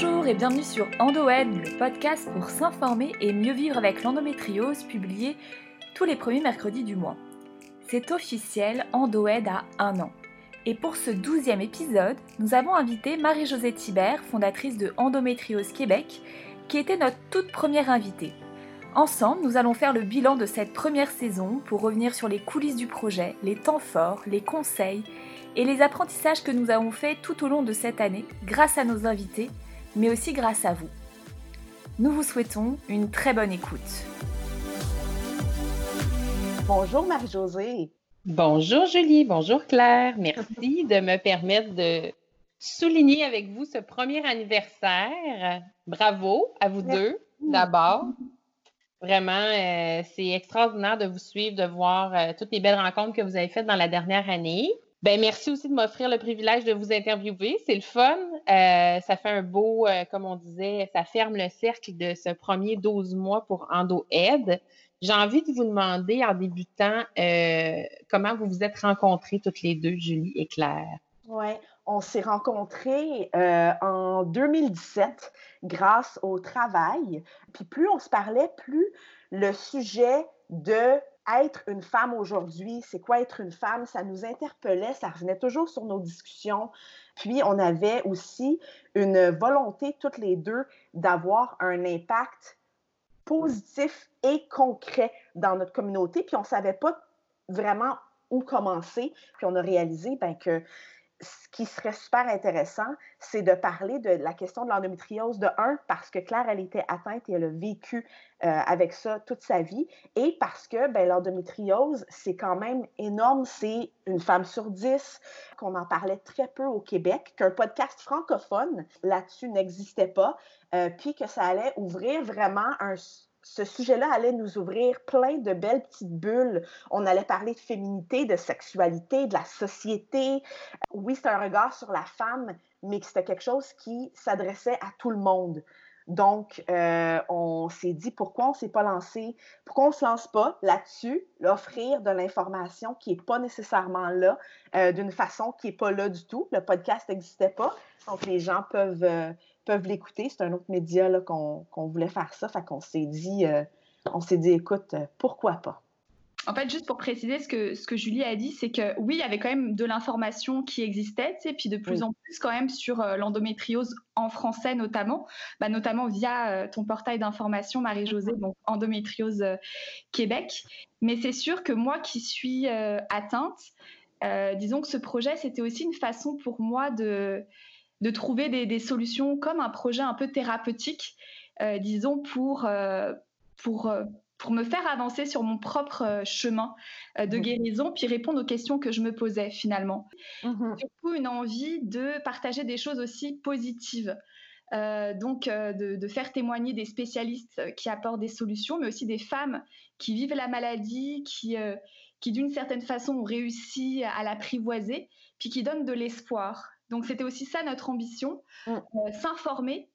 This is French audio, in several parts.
Bonjour et bienvenue sur EndoEd, le podcast pour s'informer et mieux vivre avec l'endométriose, publié tous les premiers mercredis du mois. C'est officiel, EndoEd a un an. Et pour ce douzième épisode, nous avons invité Marie-Josée Thibert, fondatrice de Endométriose Québec, qui était notre toute première invitée. Ensemble, nous allons faire le bilan de cette première saison pour revenir sur les coulisses du projet, les temps forts, les conseils et les apprentissages que nous avons faits tout au long de cette année grâce à nos invités, mais aussi grâce à vous. Nous vous souhaitons une très bonne écoute. Bonjour Marie-Josée. Bonjour Julie, bonjour Claire. Merci de me permettre de souligner avec vous ce premier anniversaire. Bravo à vous deux d'abord. Vraiment, euh, c'est extraordinaire de vous suivre, de voir euh, toutes les belles rencontres que vous avez faites dans la dernière année. Ben, merci aussi de m'offrir le privilège de vous interviewer. C'est le fun. Euh, ça fait un beau, comme on disait, ça ferme le cercle de ce premier 12 mois pour EndoAid. J'ai envie de vous demander en débutant comment vous vous êtes rencontrées toutes les deux, Julie et Claire? Oui, on s'est rencontrés euh, en 2017 grâce au travail. Puis plus on se parlait, plus le sujet de être une femme aujourd'hui, c'est quoi être une femme, ça nous interpellait, ça revenait toujours sur nos discussions. Puis on avait aussi une volonté toutes les deux d'avoir un impact positif et concret dans notre communauté. Puis on ne savait pas vraiment où commencer. Puis on a réalisé ben, que ce qui serait super intéressant, c'est de parler de la question de l'endométriose de un, parce que Claire, elle était atteinte et elle a vécu euh, avec ça toute sa vie, et parce que ben, l'endométriose, c'est quand même énorme, c'est une femme sur dix, qu'on en parlait très peu au Québec, qu'un podcast francophone là-dessus n'existait pas, euh, puis que ça allait ouvrir vraiment un ce sujet-là allait nous ouvrir plein de belles petites bulles. On allait parler de féminité, de sexualité, de la société. Oui, c'est un regard sur la femme, mais c'était quelque chose qui s'adressait à tout le monde. Donc, euh, on s'est dit pourquoi on ne s'est pas lancé, pourquoi on ne se lance pas là-dessus, l'offrir de l'information qui n'est pas nécessairement là, euh, d'une façon qui n'est pas là du tout. Le podcast n'existait pas, donc les gens peuvent, euh, peuvent l'écouter. C'est un autre média qu'on voulait faire ça. Fait qu'on s'est dit, euh, on s'est dit, écoute, euh, pourquoi pas? En fait, juste pour préciser ce que, ce que Julie a dit, c'est que oui, il y avait quand même de l'information qui existait, et puis de plus en plus quand même sur euh, l'endométriose en français notamment, bah, notamment via ton portail d'information Marie-Josée, donc Endométriose Québec. Mais c'est sûr que moi qui suis atteinte, disons que ce projet, c'était aussi une façon pour moi de de trouver des, solutions comme un projet un peu thérapeutique, euh, disons, pour, euh, pour, euh, pour me faire avancer sur mon propre chemin de mmh. guérison, puis répondre aux questions que je me posais finalement. Mmh. Une envie de partager des choses aussi positives. donc de, de, faire témoigner des spécialistes qui apportent des solutions, mais aussi des femmes qui vivent la maladie, qui, qui d'une certaine façon ont réussi à l'apprivoiser, puis qui donnent de l'espoir. Donc c'était aussi ça notre ambition, mm. euh, s'informer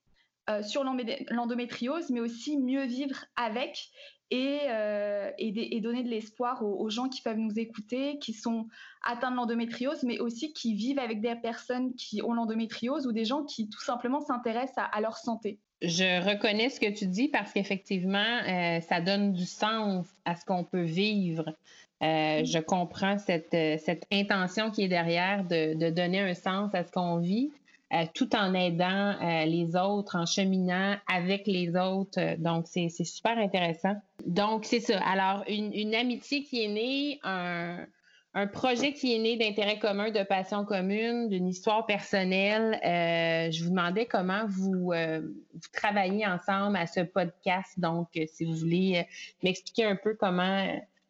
euh, sur l'endométriose, mais aussi mieux vivre avec et, euh, et, donner de l'espoir aux, gens qui peuvent nous écouter, qui sont atteints de l'endométriose, mais aussi qui vivent avec des personnes qui ont l'endométriose ou des gens qui tout simplement s'intéressent à, leur santé. Je reconnais ce que tu dis parce qu'effectivement, ça donne du sens à ce qu'on peut vivre. Euh, je comprends cette, euh, cette, intention qui est derrière de, donner un sens à ce qu'on vit, euh, tout en aidant les autres, en cheminant avec les autres. Donc, c'est super intéressant. Donc, c'est ça. Alors, une, amitié qui est née, un, un projet qui est né d'intérêts communs, de passion commune, d'une histoire personnelle. je vous demandais comment vous, vous travaillez ensemble à ce podcast. Donc, si vous voulez m'expliquer un peu comment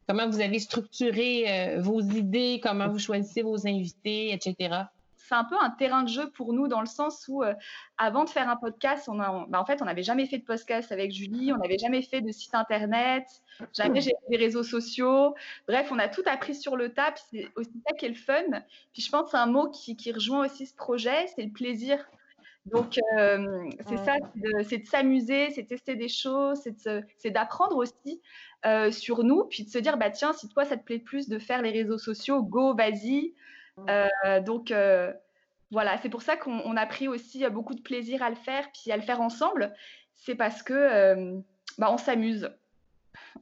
comment vous avez structuré euh, vos idées, comment vous choisissez vos invités, etc. C'est un peu un terrain de jeu pour nous dans le sens où, euh, avant de faire un podcast, on bah, en fait, on n'avait jamais fait de podcast avec Julie, on n'avait jamais fait de site internet, jamais j'ai des réseaux sociaux. Bref, on a tout appris sur le tas, c'est aussi ça qui est le fun. Puis je pense c'est un mot qui rejoint aussi ce projet, c'est le plaisir donc, euh, c'est ça, c'est de, s'amuser, c'est tester des choses, c'est d'apprendre aussi euh, sur nous, puis de se dire, bah tiens, si toi, ça te plaît plus de faire les réseaux sociaux, go, vas-y. Euh, donc, voilà, c'est pour ça qu'on a pris aussi beaucoup de plaisir à le faire, puis à le faire ensemble. C'est parce que bah, on s'amuse.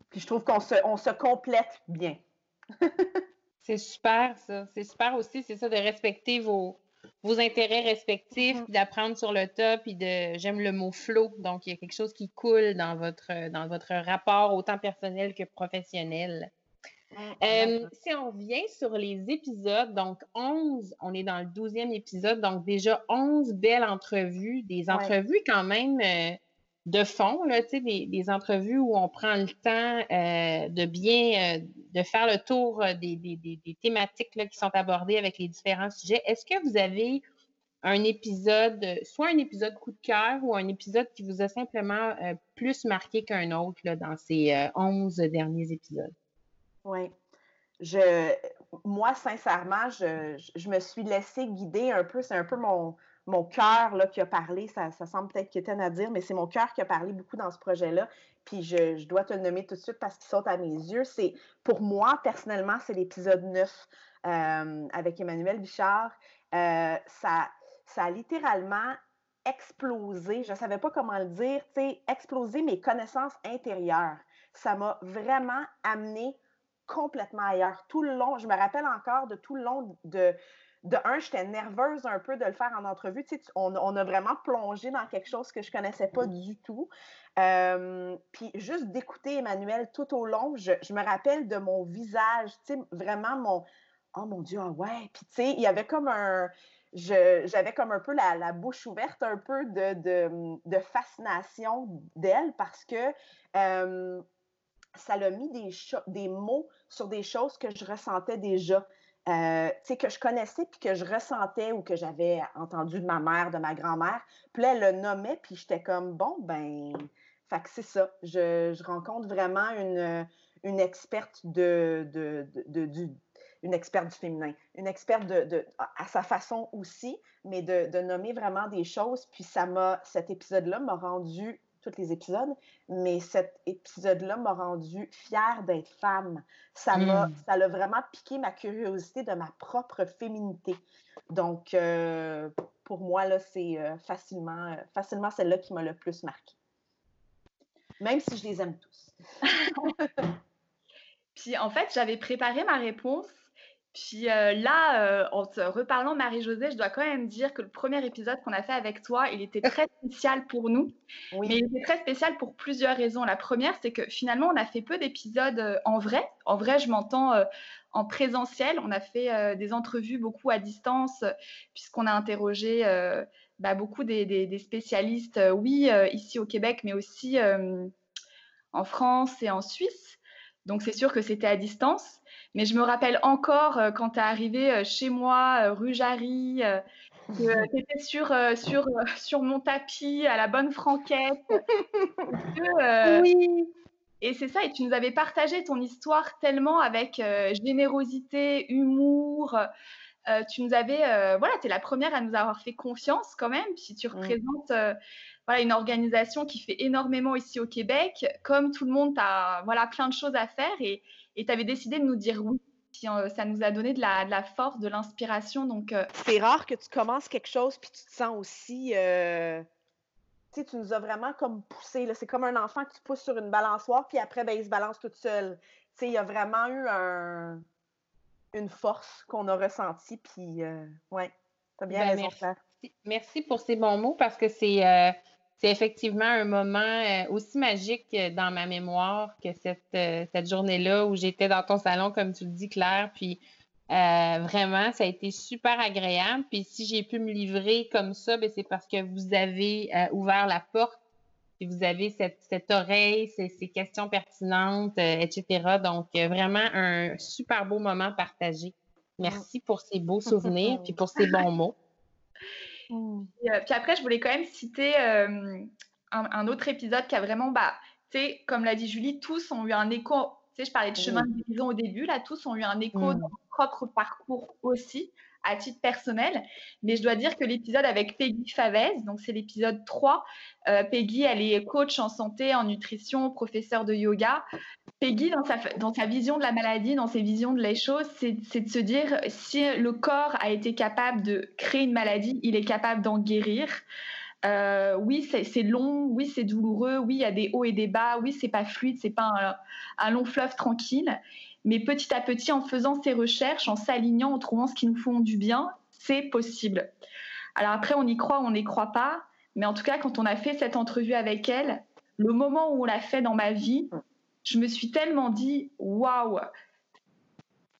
Puis je trouve qu'on se, on se complète bien. c'est super, ça. C'est super aussi, c'est ça, de respecter vos, vos intérêts respectifs, mm-hmm. puis d'apprendre sur le top, puis de, j'aime le mot flow, donc il y a quelque chose qui coule dans votre, dans votre rapport autant personnel que professionnel. Euh, si on revient sur les épisodes, donc 11, on est dans le 12e épisode, donc déjà 11 belles entrevues, des entrevues quand même euh, de fond, là, des, des entrevues où on prend le temps euh, de bien de faire le tour des, des, thématiques qui sont abordées avec les différents sujets. Est-ce que vous avez un épisode, soit un épisode coup de cœur ou un épisode qui vous a simplement plus marqué qu'un autre dans ces 11 derniers épisodes? Oui. Je, moi, sincèrement, je, je, me suis laissée guider un peu. C'est un peu mon, mon cœur qui a parlé. Ça, ça semble peut-être quétaine à dire, mais c'est mon cœur qui a parlé beaucoup dans ce projet-là. Puis je, dois te le nommer tout de suite parce qu'il saute à mes yeux. C'est Pour moi, personnellement, c'est l'épisode 9 euh, avec Emmanuel Bichard. Euh, ça, ça a littéralement explosé, je ne savais pas comment le dire, explosé mes connaissances intérieures. Ça m'a vraiment amené complètement ailleurs. Tout le long, je me rappelle encore de tout le long de, de un, j'étais nerveuse un peu de le faire en entrevue. Tu sais, on, a vraiment plongé dans quelque chose que je connaissais pas du tout. Euh, puis juste d'écouter Emmanuel tout au long, je, me rappelle de mon visage, tu sais, vraiment mon Oh mon Dieu, ah ouais. Puis tu sais, il y avait comme un. J'avais comme un peu la, bouche ouverte, un peu de, de, fascination d'elle parce que euh, ça l'a mis des, des mots sur des choses que je ressentais déjà. Euh, que je connaissais puis que je ressentais ou que j'avais entendu de ma mère, de ma grand-mère. Puis là, elle le nommait, puis j'étais comme, bon, ben, fait c'est ça. Je, je, rencontre vraiment une, une experte de, de, de, du, une experte du féminin, une experte de, de, à sa façon aussi, mais de, de nommer vraiment des choses. Puis ça m'a, cet épisode-là m'a rendu tous les épisodes, mais cet épisode-là m'a rendu fière d'être femme. Ça m'a, hmm. ça a vraiment piqué ma curiosité de ma propre féminité. Donc, euh, pour moi, là, c'est euh, facilement, facilement celle-là qui m'a le plus marqué. Même si je les aime tous. Puis, en fait, j'avais préparé ma réponse puis euh, là, euh, en te reparlant Marie-Josée, je dois quand même dire que le premier épisode qu'on a fait avec toi, il était très spécial pour nous. Mais il était très spécial pour plusieurs raisons. La première, c'est que finalement, on a fait peu d'épisodes euh, en vrai. En vrai, je m'entends en présentiel. On a fait des entrevues beaucoup à distance, puisqu'on a interrogé bah, beaucoup des, des spécialistes, oui, ici au Québec, mais aussi en France et en Suisse. Donc c'est sûr que c'était à distance. Mais je me rappelle encore euh, quand tu es arrivé euh, chez moi, euh, rue Jarry, que tu étais sur, sur, sur mon tapis à la bonne franquette. oui. Et c'est ça, et tu nous avais partagé ton histoire tellement avec générosité, humour. tu nous avais, voilà, tu es la première à nous avoir fait confiance quand même. Si tu mmh. représentes voilà, une organisation qui fait énormément ici au Québec, comme tout le monde, tu as voilà, plein de choses à faire. Et, et tu avais décidé de nous dire oui. Euh, ça nous a donné de la, force, de l'inspiration. Donc, euh, c'est rare que tu commences quelque chose puis tu te sens aussi. Euh, tu sais, tu nous as vraiment comme poussé. C'est comme un enfant que tu pousses sur une balançoire puis après, ben, il se balance tout seul. Tu sais, il y a vraiment eu un, une force qu'on a ressentie. Puis, ouais, tu as bien ben, raison, merci. merci pour ces bons mots parce que c'est c'est effectivement un moment euh, aussi magique dans ma mémoire que cette, euh, cette journée-là où j'étais dans ton salon, comme tu le dis, Claire. Puis euh, vraiment, ça a été super agréable. Puis si j'ai pu me livrer comme ça, ben, c'est parce que vous avez ouvert la porte et vous avez cette, cette oreille, ces, ces questions pertinentes, etc. Donc, vraiment un super beau moment partagé. Merci pour ces beaux souvenirs puis pour ces bons mots. Mmh. Euh, puis, après, je voulais quand même citer euh, un, autre épisode qui a vraiment, bah, tu sais, comme l'a dit Julie, tous ont eu un écho. Tu sais, je parlais de chemin de guérison au début, là, tous ont eu un écho mmh. dans leur propre parcours aussi, à titre personnel. Mais je dois dire que l'épisode avec Peggy Favez, donc c'est l'épisode 3, euh, Peggy, elle est coach en santé, en nutrition, professeure de yoga. Peggy, dans sa, vision de la maladie, dans ses visions de les choses, c'est de se dire si le corps a été capable de créer une maladie, il est capable d'en guérir. Euh, oui, c'est long, oui, c'est douloureux, oui, il y a des hauts et des bas, oui, c'est pas fluide, c'est pas un, long fleuve tranquille. Mais petit à petit, en faisant ces recherches, en s'alignant, en trouvant ce qui nous font du bien, c'est possible. Alors après, on y croit, on n'y croit pas. Mais en tout cas, quand on a fait cette entrevue avec elle, le moment où on l'a fait dans ma vie, je me suis tellement dit, waouh,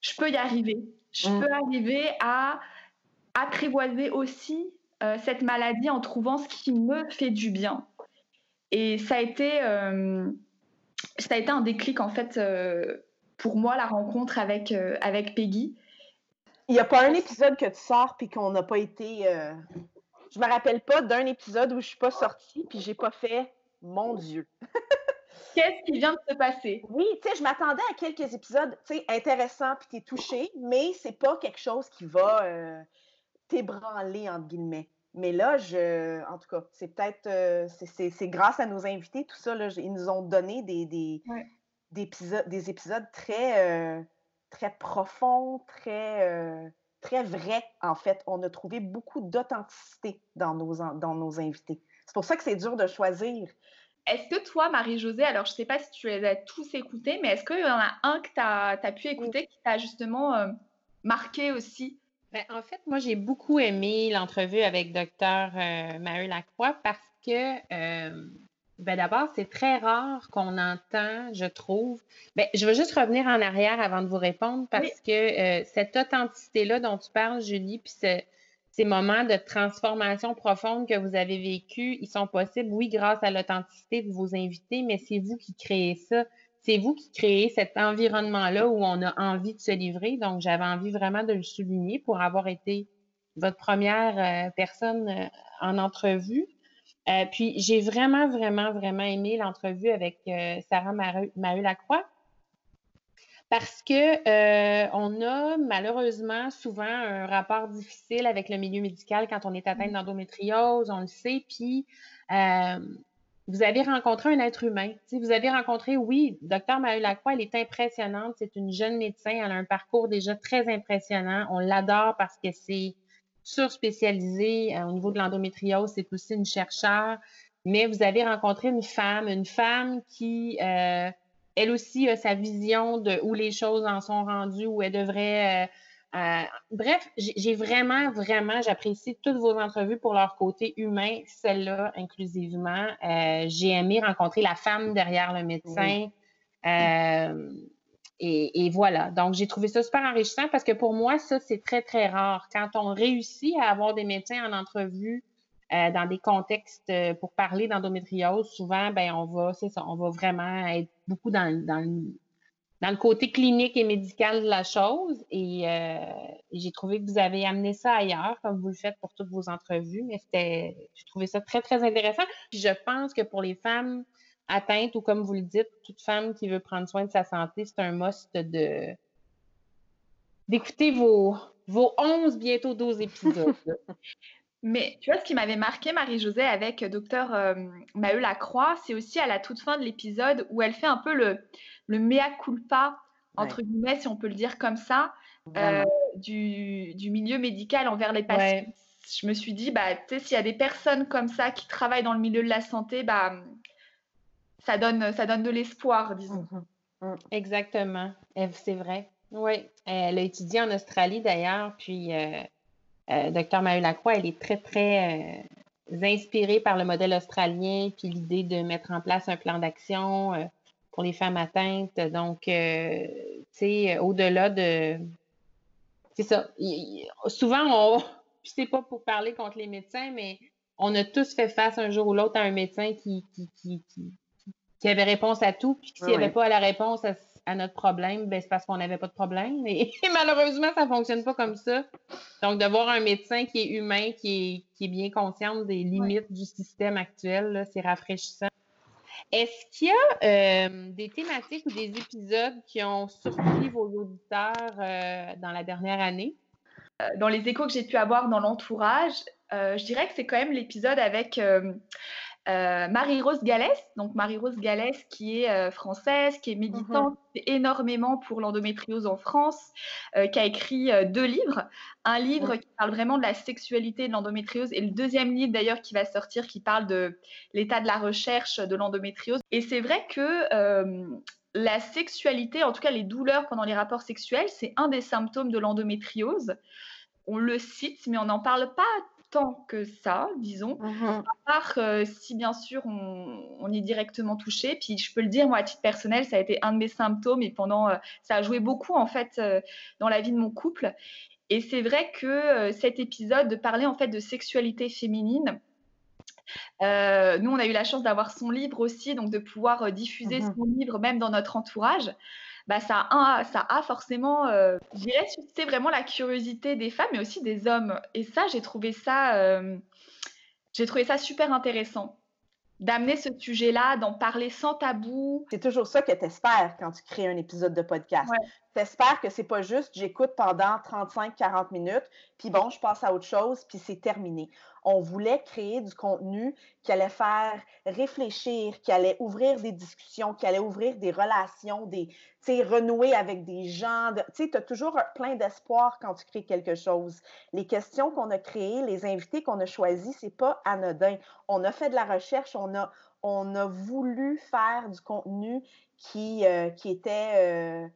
je peux y arriver. Je mm. peux arriver à apprivoiser aussi euh, cette maladie en trouvant ce qui me fait du bien. Et ça a été, euh, ça a été un déclic en fait euh, pour moi la rencontre avec avec Peggy. Il n'y a pas un épisode que tu sors puis qu'on n'a pas été. Je me rappelle pas d'un épisode où je suis pas sortie puis j'ai pas fait. Mon Dieu. Qu'est-ce qui vient de se passer? Oui, tu sais, je m'attendais à quelques épisodes, tu sais, intéressants, puis es touché, mais c'est pas quelque chose qui va t'ébranler, entre guillemets. Mais là, je, en tout cas, c'est peut-être, euh, c'est grâce à nos invités, tout ça, là, ils nous ont donné des, des, des, épisodes, des épisodes très, euh, très profonds, très, euh, très vrais, en fait. On a trouvé beaucoup d'authenticité dans nos, dans nos invités. C'est pour ça que c'est dur de choisir. Est-ce que toi, Marie-Josée, alors je ne sais pas si tu les as tous écoutés, mais est-ce qu'il y en a un que tu as, as, pu écouter qui t'a justement marqué aussi? Ben, en fait, moi, j'ai beaucoup aimé l'entrevue avec docteur euh, Marie Lacroix parce que, euh, ben, d'abord, c'est très rare qu'on entend, je trouve. Ben, je veux juste revenir en arrière avant de vous répondre parce que euh, cette authenticité-là dont tu parles, Julie, puis ces moments de transformation profonde que vous avez vécu, ils sont possibles, oui, grâce à l'authenticité de vos invités, mais c'est vous qui créez ça c'est vous qui créez cet environnement-là où on a envie de se livrer. Donc, j'avais envie vraiment de le souligner pour avoir été votre première euh, personne euh, en entrevue. Euh, puis, j'ai vraiment, vraiment, vraiment aimé l'entrevue avec Sarah Maheu-Lacroix parce que on a malheureusement souvent un rapport difficile avec le milieu médical quand on est atteint mmh. d'endométriose, on le sait. Puis, vous avez rencontré un être humain. vous avez rencontré, oui, docteur Maheu Lacroix, elle est impressionnante. C'est une jeune médecin. Elle a un parcours déjà très impressionnant. On l'adore parce que c'est surspécialisé euh, au niveau de l'endométriose. C'est aussi une chercheure. Mais vous avez rencontré une femme, une femme qui, euh, elle aussi, a sa vision de où les choses en sont rendues, où elle devrait euh, euh, bref, j'ai vraiment, vraiment, j'apprécie toutes vos entrevues pour leur côté humain, celle-là inclusivement. Euh, j'ai aimé rencontrer la femme derrière le médecin. Euh, et, voilà. Donc, j'ai trouvé ça super enrichissant parce que pour moi, ça, c'est très, très rare. Quand on réussit à avoir des médecins en entrevue dans des contextes pour parler d'endométriose, souvent, ben, on va, c'est ça, on va vraiment être beaucoup dans, dans le dans le côté clinique et médical de la chose. Et euh, j'ai trouvé que vous avez amené ça ailleurs, comme vous le faites pour toutes vos entrevues. Mais c'était, j'ai trouvé ça très, très intéressant. Puis je pense que pour les femmes atteintes, ou comme vous le dites, toute femme qui veut prendre soin de sa santé, c'est un must de d'écouter vos, vos 11, bientôt 12 épisodes. Mais tu vois, ce qui m'avait marqué, Marie-Josée, avec docteur euh, Maheu Lacroix, c'est aussi à la toute fin de l'épisode où elle fait un peu le, le mea culpa, entre guillemets, si on peut le dire comme ça, euh, du, milieu médical envers les patients. Je me suis dit, bah, s'il y a des personnes comme ça qui travaillent dans le milieu de la santé, bah, ça, donne, ça donne de l'espoir, disons. Mmh mmh. Exactement, c'est vrai. Oui, elle a étudié en Australie d'ailleurs, puis euh, euh, docteur Maheu Lacroix, elle est très, très inspirée par le modèle australien, puis l'idée de mettre en place un plan d'action pour les femmes atteintes. Donc, euh, tu sais, au-delà de. C'est ça. souvent, on. Puis c'est pas pour parler contre les médecins, mais on a tous fait face un jour ou l'autre à un médecin qui, qui, qui, qui, avait réponse à tout. Puis s'il n'y avait pas la réponse à, notre problème, ben c'est parce qu'on n'avait pas de problème. Et, malheureusement, ça ne fonctionne pas comme ça. Donc, de voir un médecin qui est humain, qui est, qui est bien conscient des limites du système actuel, c'est rafraîchissant. Est-ce qu'il y a euh, des thématiques ou des épisodes qui ont surpris vos auditeurs euh, dans la dernière année? dans les échos que j'ai pu avoir dans l'entourage, je dirais que c'est quand même l'épisode avec euh, Marie-Rose Gallès, donc Marie-Rose Gallès qui est euh, française, qui est méditante mhm. énormément pour l'endométriose en France, euh, qui a écrit deux livres. Un livre qui parle vraiment de la sexualité de l'endométriose et le deuxième livre d'ailleurs qui va sortir qui parle de l'état de la recherche de l'endométriose. Et c'est vrai que la sexualité, en tout cas les douleurs pendant les rapports sexuels, c'est un des symptômes de l'endométriose. On le cite, mais on n'en parle pas tant que ça, disons, mmh à part euh, si bien sûr on, est directement touché. Puis je peux le dire, moi à titre personnel, ça a été un de mes symptômes. Et pendant, euh, ça a joué beaucoup en fait euh, dans la vie de mon couple. Et c'est vrai que cet épisode de parler en fait de sexualité féminine, nous, on a eu la chance d'avoir son livre aussi, donc de pouvoir diffuser mmh son livre même dans notre entourage bah, ça, a, ça a forcément, euh, suscité vraiment la curiosité des femmes, mais aussi des hommes. Et ça, j'ai trouvé ça, euh, j'ai trouvé ça super intéressant d'amener ce sujet-là, d'en parler sans tabou. C'est toujours ça que tu espères quand tu crées un épisode de podcast. Tu espères que c'est pas juste j'écoute pendant 35-40 minutes, puis bon, je passe à autre chose, puis c'est terminé on voulait créer du contenu qui allait faire réfléchir, qui allait ouvrir des discussions, qui allait ouvrir des relations, des, renouer avec des gens. Tu as toujours plein d'espoir quand tu crées quelque chose. Les questions qu'on a créées, les invités qu'on a choisis, c'est pas anodin. On a fait de la recherche, on a, voulu faire du contenu qui, euh, était... Euh,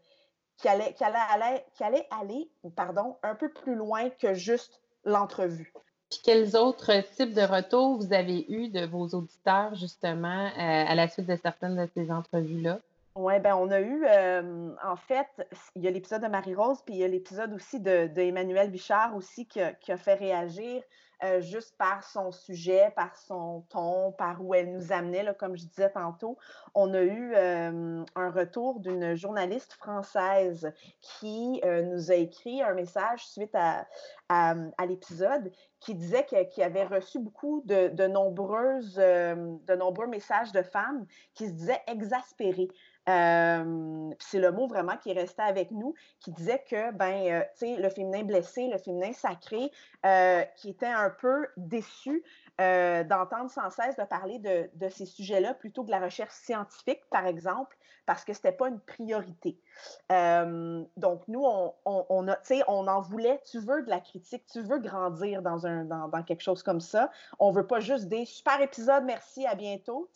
qui allait, qui, allait, qui allait aller pardon, un peu plus loin que juste l'entrevue. Puis quels autres types de retours vous avez eu de vos auditeurs, justement, euh, à la suite de certaines de ces entrevues-là? Oui, ben on a eu, euh, en fait, il y a l'épisode de Marie-Rose, puis il y a l'épisode aussi de, de, Emmanuel Bichard aussi qui a fait réagir. Euh, juste par son sujet, par son ton, par où elle nous amenait, comme je disais tantôt. On a eu euh, un retour d'une journaliste française qui euh, nous a écrit un message suite à, à, l'épisode qui disait qu'il avait reçu beaucoup de, nombreuses, nombreux messages de femmes qui se disaient exaspérées c'est le mot vraiment qui est resté avec nous, qui disait que ben, le féminin blessé, le féminin sacré, qui était un peu déçu euh, d'entendre sans cesse de parler de, ces sujets-là plutôt que de la recherche scientifique, par exemple, parce que ce n'était pas une priorité. Euh, donc, nous, on, on, a, on en voulait, tu veux de la critique, tu veux grandir dans, un, dans, quelque chose comme ça. On ne veut pas juste des super épisodes, merci, à bientôt.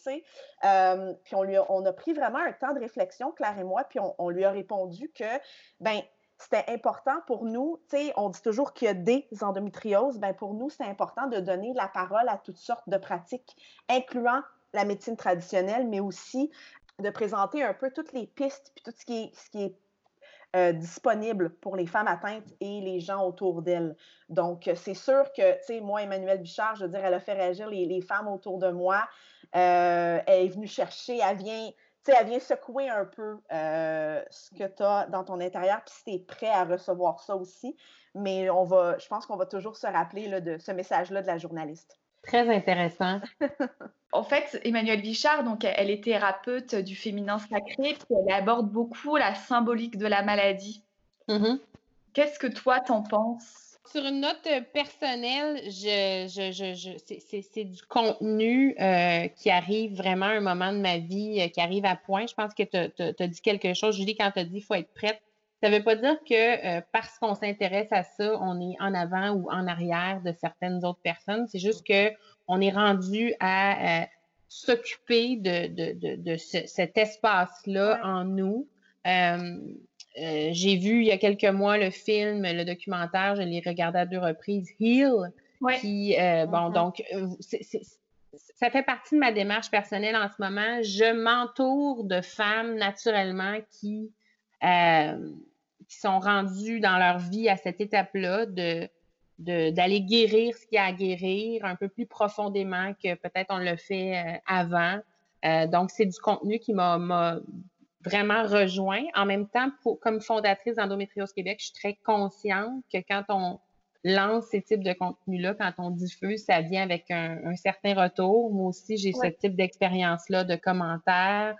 Euh, puis on, lui on a pris vraiment un temps de réflexion, Claire et moi, puis on, on lui a répondu que, ben c'était important pour nous, tu sais, on dit toujours qu'il y a des endométrioses, ben pour nous, c'est important de donner la parole à toutes sortes de pratiques, incluant la médecine traditionnelle, mais aussi de présenter un peu toutes les pistes puis tout ce qui est, euh, disponible pour les femmes atteintes et les gens autour d'elles. Donc, c'est sûr que, tu sais, moi, Emmanuelle Bichard, je veux dire, elle a fait réagir les, les femmes autour de moi. Euh, elle est venue chercher, elle vient, tu sais, elle vient secouer un peu euh, ce que tu as dans ton intérieur, puis si tu es prêt à recevoir ça aussi. Mais on va, je pense qu'on va toujours se rappeler là, de ce message-là de la journaliste. Très intéressant. en fait, Emmanuelle Bichard, donc, elle est thérapeute du féminin sacré, puis elle aborde beaucoup la symbolique de la maladie. Mm-hmm. Qu'est-ce que toi, t'en penses? Sur une note personnelle, je, je, c'est du contenu euh, qui arrive vraiment à un moment de ma vie, euh, qui arrive à point. Je pense que tu as dit quelque chose, Julie, quand tu as dit qu'il faut être prête ça ne veut pas dire que euh, parce qu'on s'intéresse à ça, on est en avant ou en arrière de certaines autres personnes. C'est juste que on est rendu à euh, s'occuper de, de, de, cet espace-là en nous. Euh, j'ai vu il y a quelques mois le film, le documentaire, je l'ai regardé à deux reprises, Heal. Qui, bon, mm-hmm. donc, ça fait partie de ma démarche personnelle en ce moment. Je m'entoure de femmes naturellement qui qui sont rendus dans leur vie à cette étape-là de d'aller guérir ce qu'il y a à guérir un peu plus profondément que peut-être on le fait euh, avant. Euh, donc, c'est du contenu qui m'a vraiment rejoint. En même temps, pour, comme fondatrice d'Endométriose Québec, je suis très consciente que quand on lance ces types de contenus-là, quand on diffuse, ça vient avec un, certain retour. Moi aussi, j'ai ce type d'expérience-là, de commentaires,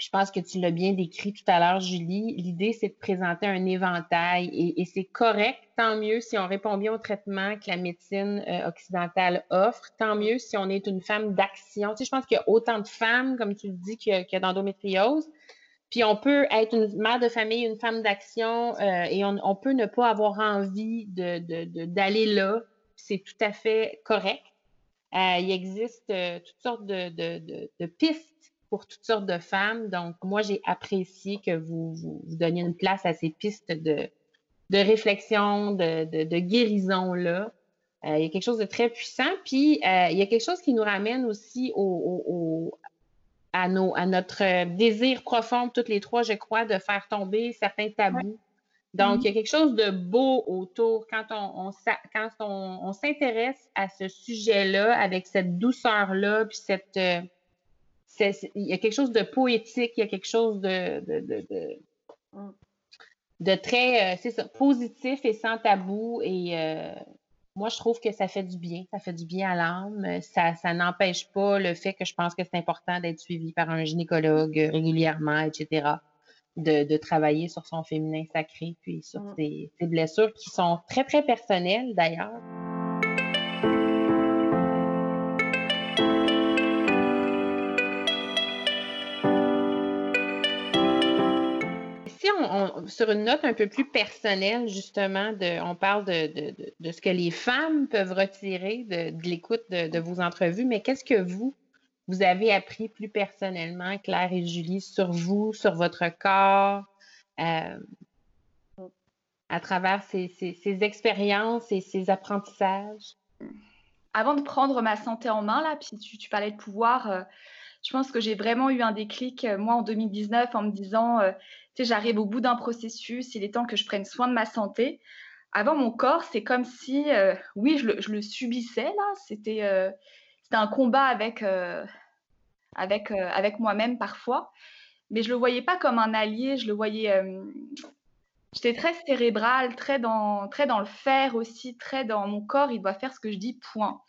je pense que tu l'as bien décrit tout à l'heure, Julie. L'idée, c'est de présenter un éventail et, c'est correct. Tant mieux si on répond bien au traitement que la médecine euh, occidentale offre. Tant mieux si on est une femme d'action. Tu sais, je pense qu'il y a autant de femmes, comme tu le dis, qu'il y a, d'endométriose. Puis on peut être une mère de famille, une femme d'action, euh, et on, peut ne pas avoir envie d'aller de, là. C'est tout à fait correct. Euh, il existe toutes sortes de pistes pour toutes sortes de femmes. Donc, moi, j'ai apprécié que vous, vous, donniez une place à ces pistes de, de réflexion, de, de, guérison-là. Euh, il y a quelque chose de très puissant. Puis, euh, il y a quelque chose qui nous ramène aussi au, à, nos, à notre désir profond, toutes les trois, je crois, de faire tomber certains tabous. Donc, il y a quelque chose de beau autour quand on, quand on, on s'intéresse à ce sujet-là avec cette douceur-là, puis cette, euh, il y a quelque chose de poétique, il y a quelque chose de, de, très euh, positif et sans tabou. Et euh, moi, je trouve que ça fait du bien. Ça fait du bien à l'âme. Ça, ça n'empêche pas le fait que je pense que c'est important d'être suivi par un gynécologue régulièrement, etc. De, travailler sur son féminin sacré, puis sur mm. ses blessures qui sont très, très personnelles d'ailleurs. Sur une note un peu plus personnelle, justement, on parle de, ce que les femmes peuvent retirer de, l'écoute de, vos entrevues, mais qu'est-ce que vous, vous avez appris plus personnellement, Claire et Julie, sur vous, sur votre corps, euh, à travers ces, ces, expériences et ces apprentissages? Avant de prendre ma santé en main, là, puis tu, parlais de pouvoir, euh, je pense que j'ai vraiment eu un déclic, euh, moi, en 2019, en me disant, j'arrive au bout d'un processus, il est temps que je prenne soin de ma santé. Avant, mon corps, c'est comme si, euh, oui, je le, subissais, là. C'était euh, un combat avec, euh, avec, avec moi-même parfois. Mais je le voyais pas comme un allié, je le voyais. J'étais très cérébrale, très dans, très dans le faire aussi, très dans mon corps, il doit faire ce que je dis, point.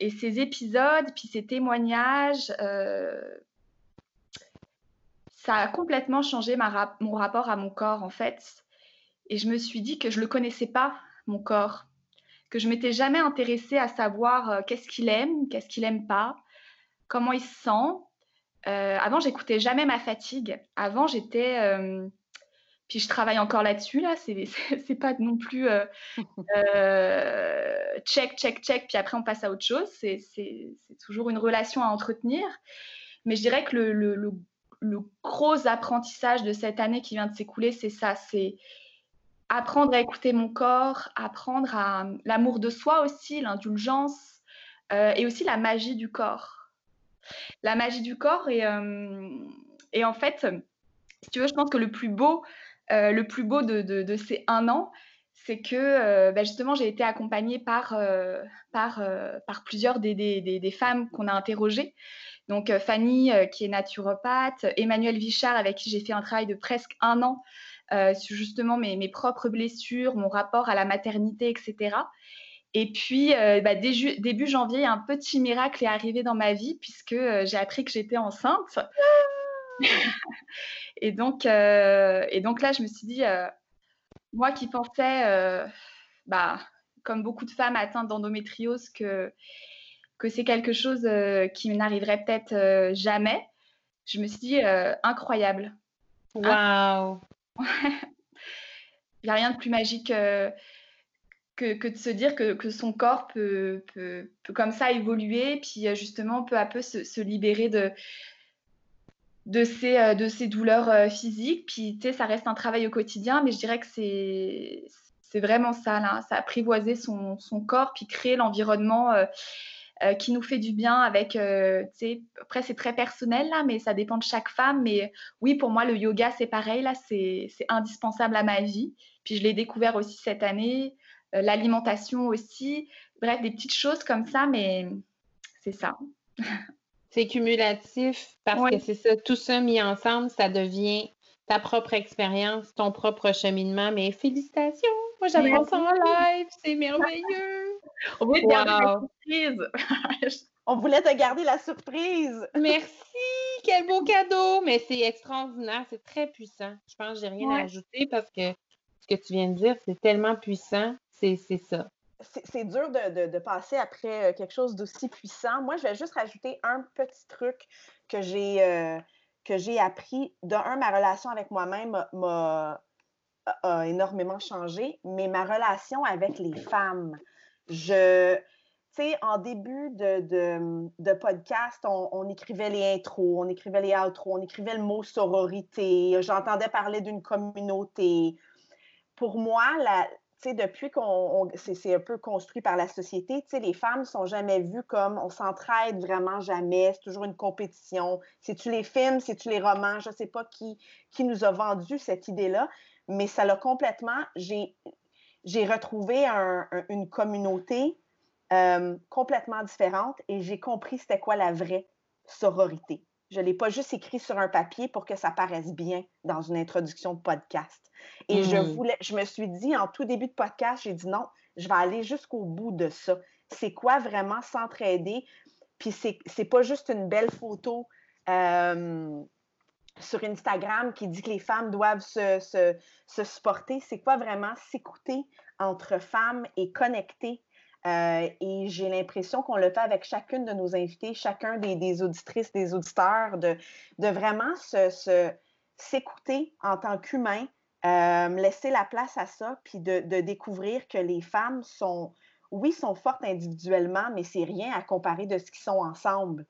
Et ces épisodes, puis ces témoignages, ça a complètement changé mon rapport à mon corps, en fait. Et je me suis dit que je ne le connaissais pas, mon corps, que je m'étais jamais intéressée à savoir euh, qu'est-ce qu'il aime, qu'est-ce qu'il aime pas, comment il se sent. Euh, avant, j'écoutais jamais ma fatigue. Avant, j'étais. Euh, puis je travaille encore là-dessus, là. C'est pas non plus check, check, check, puis après on passe à autre chose. C'est toujours une relation à entretenir. Mais je dirais que le, le, le gros apprentissage de cette année qui vient de s'écouler, c'est ça, c'est apprendre à écouter mon corps, apprendre à l'amour de soi aussi, l'indulgence, euh, et aussi la magie du corps. La magie du corps, et, euh, et, en fait, si tu veux, je pense que le plus beau, euh, le plus beau de, ces un an, c'est que bah, justement, j'ai été accompagnée par, par, par plusieurs des, des, des femmes qu'on a interrogées. Donc euh, Fanny, euh, qui est naturopathe, Emmanuel Vichard, avec qui j'ai fait un travail de presque un an euh, sur justement mes, propres blessures, mon rapport à la maternité, etc. Et puis, bah, début janvier, un petit miracle est arrivé dans ma vie puisque j'ai appris que j'étais enceinte. et, donc, et donc là, je me suis dit, moi qui pensais, bah, comme beaucoup de femmes atteintes d'endométriose, que que c'est quelque chose euh, qui n'arriverait peut-être euh, jamais, je me suis dit euh, incroyable. Waouh! Il n'y a rien de plus magique que, que, de se dire que, que son corps peut, peut, comme ça évoluer, puis justement peu à peu se, libérer de, de, ces, de ces douleurs physiques. Puis tu sais, ça reste un travail au quotidien, mais je dirais que c'est, c'est vraiment ça, là. Ça apprivoiser son, son corps, puis créer l'environnement euh, qui nous fait du bien avec, euh, tu sais, après c'est très personnel là, mais ça dépend de chaque femme. Mais oui, pour moi, le yoga, c'est pareil, là, c'est indispensable à ma vie. Puis je l'ai découvert aussi cette année, euh, l'alimentation aussi. Bref, des petites choses comme ça, mais c'est ça. c'est cumulatif parce que c'est ça, tout ça mis ensemble, ça devient ta propre expérience, ton propre cheminement. Mais félicitations! Moi, j'apprends ça en live, c'est merveilleux! On voulait te garder la surprise. On voulait te garder la surprise. Merci, quel beau cadeau. Mais c'est extraordinaire, c'est très puissant. Je pense que j'ai rien à ajouter parce que ce que tu viens de dire, c'est tellement puissant. C'est ça. C'est dur de, passer après euh, quelque chose d'aussi puissant. Moi, je vais juste rajouter un petit truc que j'ai euh, appris. De ma relation avec moi-même m'a énormément changé, mais ma relation avec les femmes, je, tu sais, en début de, de, podcast, on, écrivait les intros, on écrivait les outros, on écrivait le mot sororité, j'entendais parler d'une communauté. Pour moi, la, depuis qu'on c'est un peu construit par la société, les femmes sont jamais vues comme on s'entraide vraiment jamais, c'est toujours une compétition. C'est-tu les films, c'est-tu les romans, je ne sais pas qui, qui nous a vendu cette idée-là, mais ça l'a complètement. J'ai retrouvé une communauté euh, complètement différente et j'ai compris c'était quoi la vraie sororité. Je ne l'ai pas juste écrit sur un papier pour que ça paraisse bien dans une introduction de podcast. Et je mmh. voulais, je me suis dit en tout début de podcast, j'ai dit non, je vais aller jusqu'au bout de ça. C'est quoi vraiment s'entraider? Puis c'est pas juste une belle photo euh, sur Instagram qui dit que les femmes doivent se, se, supporter. C'est quoi vraiment s'écouter entre femmes et connecter? Euh, et j'ai l'impression qu'on le fait avec chacune de nos invités, chacun des, auditrices, des auditeurs, de, vraiment s'écouter en tant qu'humain, euh, laisser la place à ça, puis de, de, découvrir que les femmes sont, oui, sont fortes individuellement, mais c'est rien à comparer de ce qu'ils sont ensemble.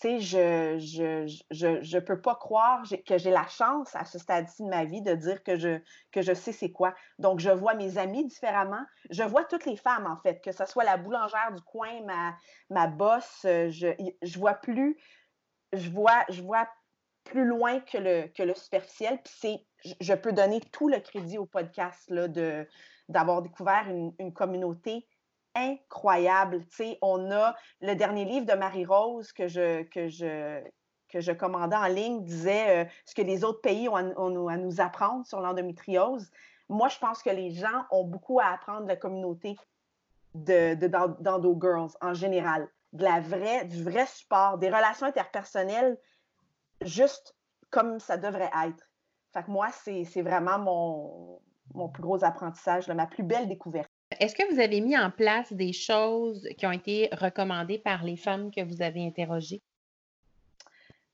Tu sais, je je, je, peux pas croire que j'ai la chance à ce stade-ci de ma vie de dire que je, que je sais c'est quoi. Donc, je vois mes amis différemment. Je vois toutes les femmes, en fait, que ce soit la boulangère du coin, ma, ma bosse, euh, je, je vois plus, je vois, je vois plus loin que le, que le superficiel. Puis c'est, je peux donner tout le crédit au podcast d'avoir découvert une, une communauté incroyable. on a le dernier livre de Marie-Rose que je, que, je, que je commandais en ligne disait euh, ce que les autres pays ont à, nous apprendre sur l'endométriose. Moi, je pense que les gens ont beaucoup à apprendre de la communauté de, de d'Endo Girls en général. De la vraie, du vrai support, des relations interpersonnelles juste comme ça devrait être. Moi, c'est, vraiment mon, mon plus gros apprentissage, ma plus belle découverte. Est-ce que vous avez mis en place des choses qui ont été recommandées par les femmes que vous avez interrogées?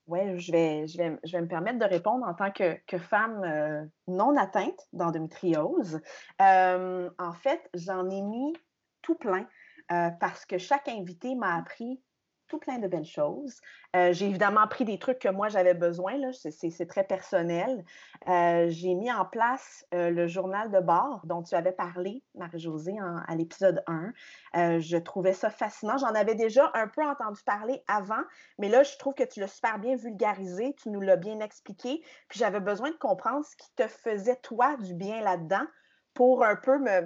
Oui, je vais, je, vais, je vais me permettre de répondre en tant que, femme euh, non atteinte d'endométriose. Euh, en fait, j'en ai mis tout plein euh, parce que chaque invité m'a appris tout plein de belles choses. Euh, j'ai évidemment pris des trucs que moi j'avais besoin, c'est très personnel. Euh, j'ai mis en place euh, le journal de bord dont tu avais parlé, Marie-Josée, à l'épisode 1. je trouvais ça fascinant. J'en avais déjà un peu entendu parler avant, mais là, je trouve que tu l'as super bien vulgarisé, tu nous l'as bien expliqué, puis j'avais besoin de comprendre ce qui te faisait, toi, du bien là-dedans pour un peu me,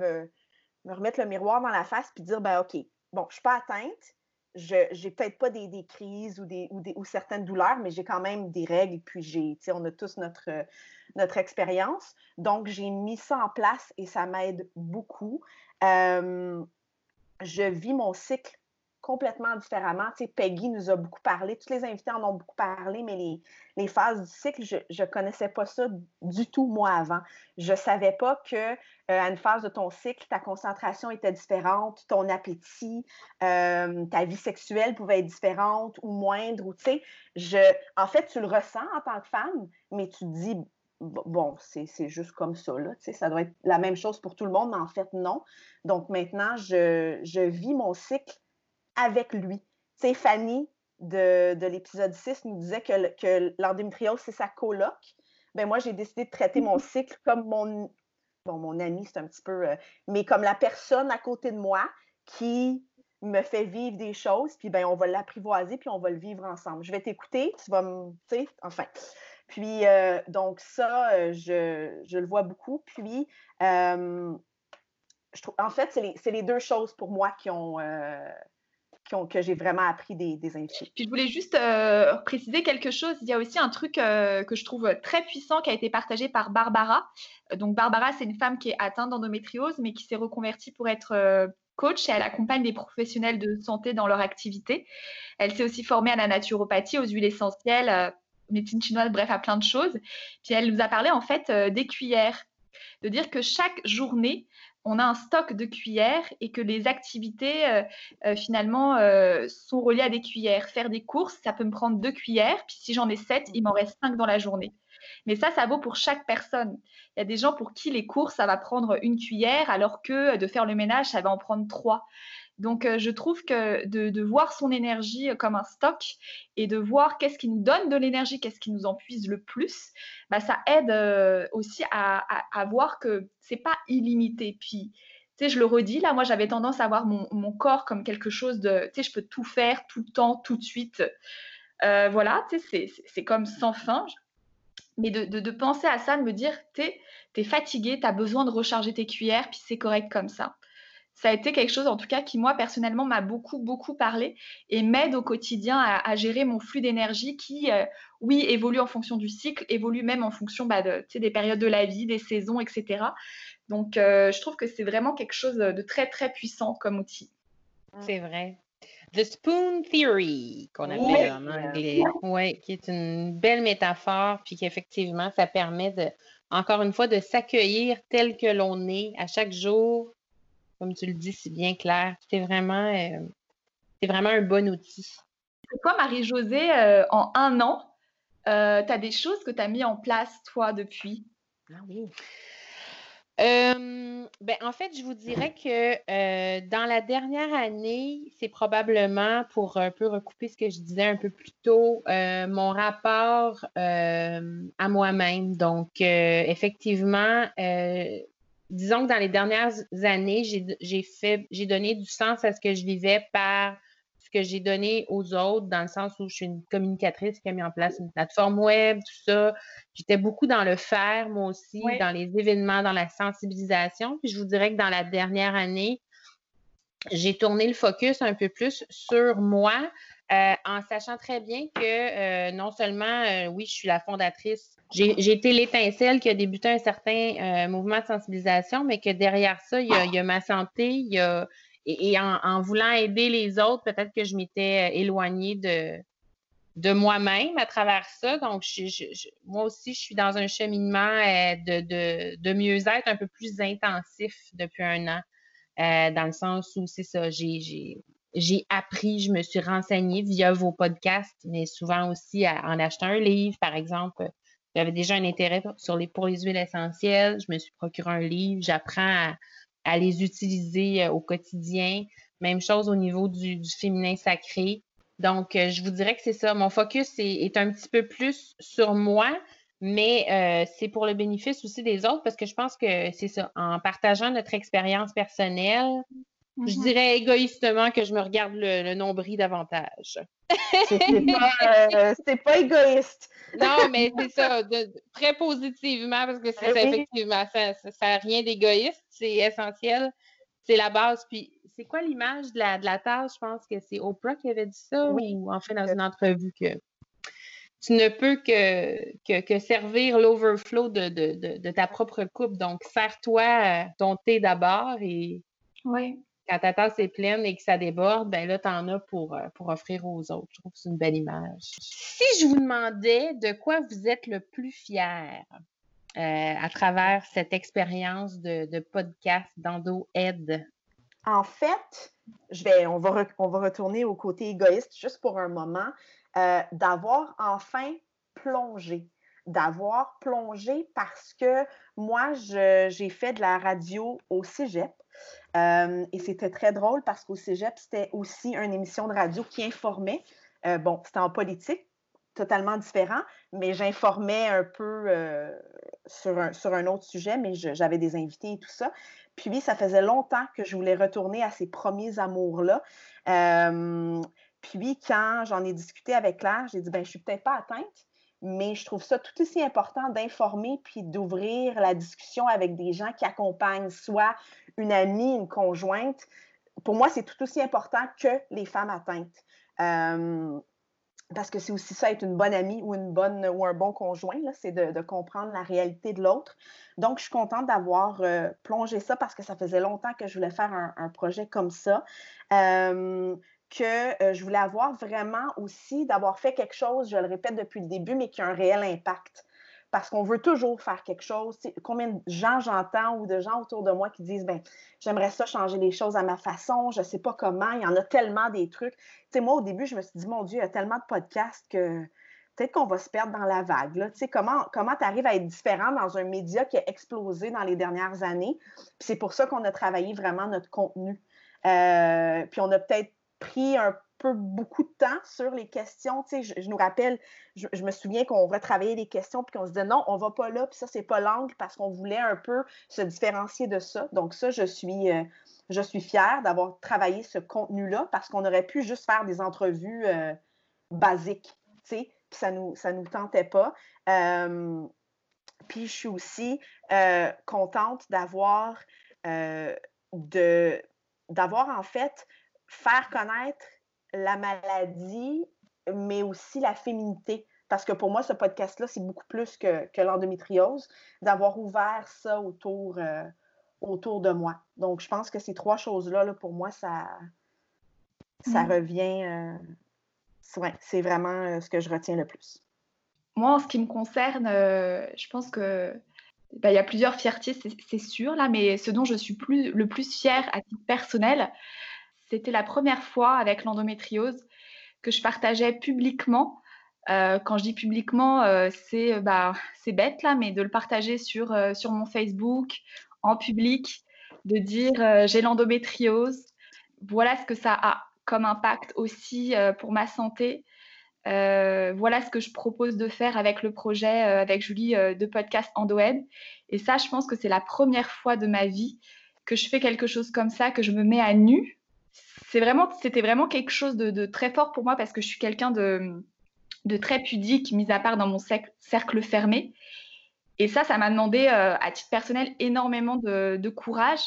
me, remettre le miroir dans la face puis dire, ben OK, bon, je suis pas atteinte, je n'ai peut-être pas des, crises ou, des, ou, des, ou certaines douleurs, mais j'ai quand même des règles, puis j'ai, on a tous notre, notre expérience. Donc, j'ai mis ça en place et ça m'aide beaucoup. je vis mon cycle complètement différemment. Tu sais, Peggy nous a beaucoup parlé, tous les invités en ont beaucoup parlé, mais les, phases du cycle, je ne connaissais pas ça du tout, moi, avant. Je ne savais pas que euh, à une phase de ton cycle, ta concentration était différente, ton appétit, euh, ta vie sexuelle pouvait être différente ou moindre. Ou, tu sais, je, en fait, tu le ressens en tant que femme, mais tu te dis, bon, c'est juste comme ça, là, ça doit être la même chose pour tout le monde, mais en fait, non. Donc maintenant, je, je vis mon cycle avec lui. Tu sais, Fanny de, de l'épisode 6 nous disait que, que l'endométriose, c'est sa coloc. Ben moi, j'ai décidé de traiter mon cycle comme mon, bon, mon ami, c'est un petit peu, euh, mais comme la personne à côté de moi qui me fait vivre des choses, puis ben on va l'apprivoiser, puis on va le vivre ensemble. Je vais t'écouter, tu vas me, tu sais, enfin. Puis, euh, donc ça, euh, je, je, le vois beaucoup. Puis, je trouve, en fait, c'est les, les, deux choses pour moi qui ont, que j'ai vraiment appris des, des. Puis je voulais juste euh, préciser quelque chose. Il y a aussi un truc euh, que je trouve très puissant qui a été partagé par Barbara. Euh, donc Barbara, c'est une femme qui est atteinte d'endométriose, mais qui s'est reconvertie pour être coach et elle accompagne les professionnels de santé dans leur activité. Elle s'est aussi formée à la naturopathie, aux huiles essentielles, médecine chinoise, bref, à plein de choses. Puis elle nous a parlé en fait des cuillères, de dire que chaque journée, on a un stock de cuillères et que les activités euh, finalement sont reliées à des cuillères. Faire des courses, ça peut me prendre deux cuillères, puis si j'en ai sept, il m'en reste cinq dans la journée. Mais ça, ça vaut pour chaque personne. Il y a des gens pour qui les courses, ça va prendre une cuillère, alors que de faire le ménage, ça va en prendre trois. Donc, euh, je trouve que de, voir son énergie euh, comme un stock et de voir qu'est-ce qui nous donne de l'énergie, qu'est-ce qui nous en puise le plus, bah, ça aide euh, aussi à, voir que c'est pas illimité. Puis, tu sais, je le redis, là, moi, j'avais tendance à voir mon, corps comme quelque chose de, tu sais, je peux tout faire tout le temps, tout de suite. voilà, tu sais, c'est comme sans fin mais de, penser à ça, de me dire, t'es es fatigué, tu as besoin de recharger tes cuillères, puis c'est correct comme ça. Ça a été quelque chose, en tout cas, qui, moi, personnellement, m'a beaucoup, beaucoup parlé et m'aide au quotidien à, gérer mon flux d'énergie qui, euh, oui, évolue en fonction du cycle, évolue même en fonction bah, de, des périodes de la vie, des saisons, etc. Donc, euh, je trouve que c'est vraiment quelque chose de très, très puissant comme outil. C'est vrai. The Spoon Theory, qu'on appelle en anglais. Oui, qui est une belle métaphore, puis qu'effectivement, ça permet de, encore une fois, de s'accueillir tel que l'on est à chaque jour, comme tu le dis si bien clair. C'est vraiment, euh, c'est vraiment un bon outil. Toi, Marie-Josée, euh, en un an, euh, tu as des choses que tu as mis en place, toi, depuis? Ah oui. Euh, ben, en fait, je vous dirais que euh, dans la dernière année, c'est probablement pour un peu recouper ce que je disais un peu plus tôt, euh, mon rapport à moi-même. Donc, effectivement, disons que dans les dernières années, j'ai fait, j'ai donné du sens à ce que je vivais par que j'ai donné aux autres, dans le sens où je suis une communicatrice qui a mis en place une plateforme web, tout ça. J'étais beaucoup dans le faire, moi aussi, dans les événements, dans la sensibilisation. Puis je vous dirais que dans la dernière année, j'ai tourné le focus un peu plus sur moi, euh, en sachant très bien que euh, non seulement, euh, oui, je suis la fondatrice, j'ai été l'étincelle qui a débuté un certain mouvement de sensibilisation, mais que derrière ça, il y a, ma santé, il y a, et, en, voulant aider les autres, peut-être que je m'étais éloignée de, de moi-même à travers ça. Donc, moi aussi, je suis dans un cheminement de, de, mieux-être un peu plus intensif depuis un an, dans le sens où c'est ça, j'ai appris, je me suis renseignée via vos podcasts, mais souvent aussi en achetant un livre, par exemple. J'avais déjà un intérêt sur les, pour les huiles essentielles. Je me suis procuré un livre. J'apprends à, à les utiliser euh, au quotidien. Même chose au niveau du, féminin sacré. Donc, euh, je vous dirais que c'est ça. Mon focus est, un petit peu plus sur moi, mais euh, c'est pour le bénéfice aussi des autres parce que je pense que c'est ça. En partageant notre expérience personnelle, je mm-hmm. dirais égoïstement que je me regarde le, nombril davantage. C'est pas, pas, égoïste. non, mais c'est ça, très positivement, parce que c'est ben effectivement, ça n'a rien d'égoïste c'est essentiel. C'est la base. Puis, c'est quoi l'image de la, de la tâche? Je pense que c'est Oprah qui avait dit ça, ou en fait dans une entrevue que tu ne peux que, que, servir l'overflow de, de, ta propre coupe. Donc, sers-toi euh, ton thé d'abord et quand ta tasse est pleine et que ça déborde, ben là, tu en as pour, euh, pour offrir aux autres. Je trouve que c'est une belle image. Si je vous demandais de quoi vous êtes le plus fier, euh, à travers cette expérience de, podcast d'Endo Ed? En fait, je vais, on, va on va retourner au côté égoïste juste pour un moment, euh, d'avoir enfin plongé d'avoir plongé parce que moi, j'ai fait de la radio au cégep. Euh, et c'était très drôle parce qu'au cégep, c'était aussi une émission de radio qui informait. bon, c'était en politique, totalement différent, mais j'informais un peu euh, sur, un, autre sujet, mais j'avais des invités et tout ça. Puis, ça faisait longtemps que je voulais retourner à ces premiers amours-là. Euh, puis, quand j'en ai discuté avec Claire, j'ai dit, ben, je suis peut-être pas atteinte, mais je trouve ça tout aussi important d'informer puis d'ouvrir la discussion avec des gens qui accompagnent soit une amie, une conjointe. Pour moi, c'est tout aussi important que les femmes atteintes. Euh, parce que c'est aussi ça être une bonne amie ou une bonne ou un bon conjoint, c'est de, comprendre la réalité de l'autre. Donc, je suis contente d'avoir euh, plongé ça parce que ça faisait longtemps que je voulais faire un, projet comme ça. Euh, que euh, je voulais avoir vraiment aussi, d'avoir fait quelque chose, je le répète depuis le début, mais qui a un réel impact parce qu'on veut toujours faire quelque chose. combien de gens j'entends ou de gens autour de moi qui disent ben j'aimerais ça changer les choses à ma façon, je ne sais pas comment, il y en a tellement des trucs. sais, moi, au début, je me suis dit, mon Dieu, il y a tellement de podcasts que peut-être qu'on va se perdre dans la vague. Là. Comment, tu arrives à être différent dans un média qui a explosé dans les dernières années? c'est pour ça qu'on a travaillé vraiment notre contenu. Euh, puis on a peut-être pris un beaucoup de temps sur les questions. Tu sais, je, nous rappelle, je, me souviens qu'on retravaillait les questions puis qu'on se disait non, on va pas là, puis ça, c'est pas l'angle parce qu'on voulait un peu se différencier de ça. Donc, ça, je suis, euh, je suis fière d'avoir travaillé ce contenu-là parce qu'on aurait pu juste faire des entrevues euh, basiques, tu sais, puis ça nous, ça nous tentait pas. Euh, puis je suis aussi contente d'avoir de d'avoir en fait faire connaître la maladie, mais aussi la féminité. Parce que pour moi, ce podcast-là, c'est beaucoup plus que, l'endométriose, d'avoir ouvert ça autour, euh, autour de moi. Donc, je pense que ces trois choses-là, là, pour moi, ça, ça mm. revient. Euh, c'est vraiment euh, ce que je retiens le plus. Moi, en ce qui me concerne, je pense que ben, il y a plusieurs fiertés, c'est sûr, là, mais ce dont je suis plus, le plus fière à titre personnel, c'était la première fois avec l'endométriose que je partageais publiquement. Euh, quand je dis publiquement, euh, c'est bah, bête là, mais de le partager sur, euh, mon Facebook, en public, de dire j'ai l'endométriose, voilà ce que ça a comme impact aussi pour ma santé. voilà ce que je propose de faire avec le projet, avec Julie, de podcast EndoEd. Et ça, je pense que c'est la première fois de ma vie que je fais quelque chose comme ça, que je me mets à nu vraiment, c'était vraiment quelque chose de, très fort pour moi parce que je suis quelqu'un de, très pudique, mis à part dans mon cercle fermé. Et ça, ça m'a demandé, euh, à titre personnel, énormément de, courage.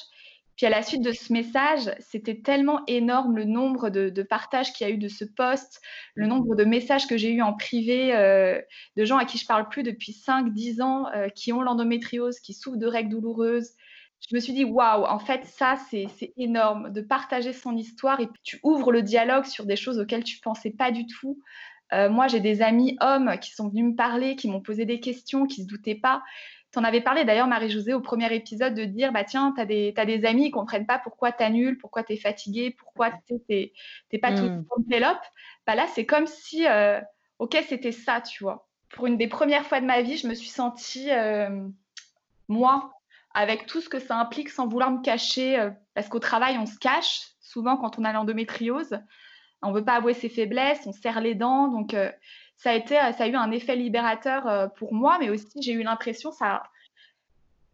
Puis à la suite de ce message, c'était tellement énorme le nombre de, partages qu'il y a eu de ce post, le nombre de messages que j'ai eu en privé euh, de gens à qui je parle plus depuis 5-10 ans, euh, qui ont l'endométriose, qui souffrent de règles douloureuses, je me suis dit, waouh, en fait, ça, c'est énorme de partager son histoire et tu ouvres le dialogue sur des choses auxquelles tu pensais pas du tout. Euh, moi, j'ai des amis hommes qui sont venus me parler, qui m'ont posé des questions, qui se doutaient pas. Tu en avais parlé d'ailleurs, Marie-Josée, au premier épisode, de dire bah tiens, tu as, as, des amis qui comprennent pas pourquoi tu annules, pourquoi tu es fatigué, pourquoi tu n'es pas tout hmm. pélope. Bah là, c'est comme si, euh, ok, c'était ça, tu vois. Pour une des premières fois de ma vie, je me suis sentie, euh, moi, avec tout ce que ça implique sans vouloir me cacher, euh, parce qu'au travail, on se cache souvent quand on a l'endométriose. On ne veut pas avouer ses faiblesses, on serre les dents. Donc, euh, ça, a été, ça a eu un effet libérateur euh, pour moi, mais aussi, j'ai eu l'impression, ça.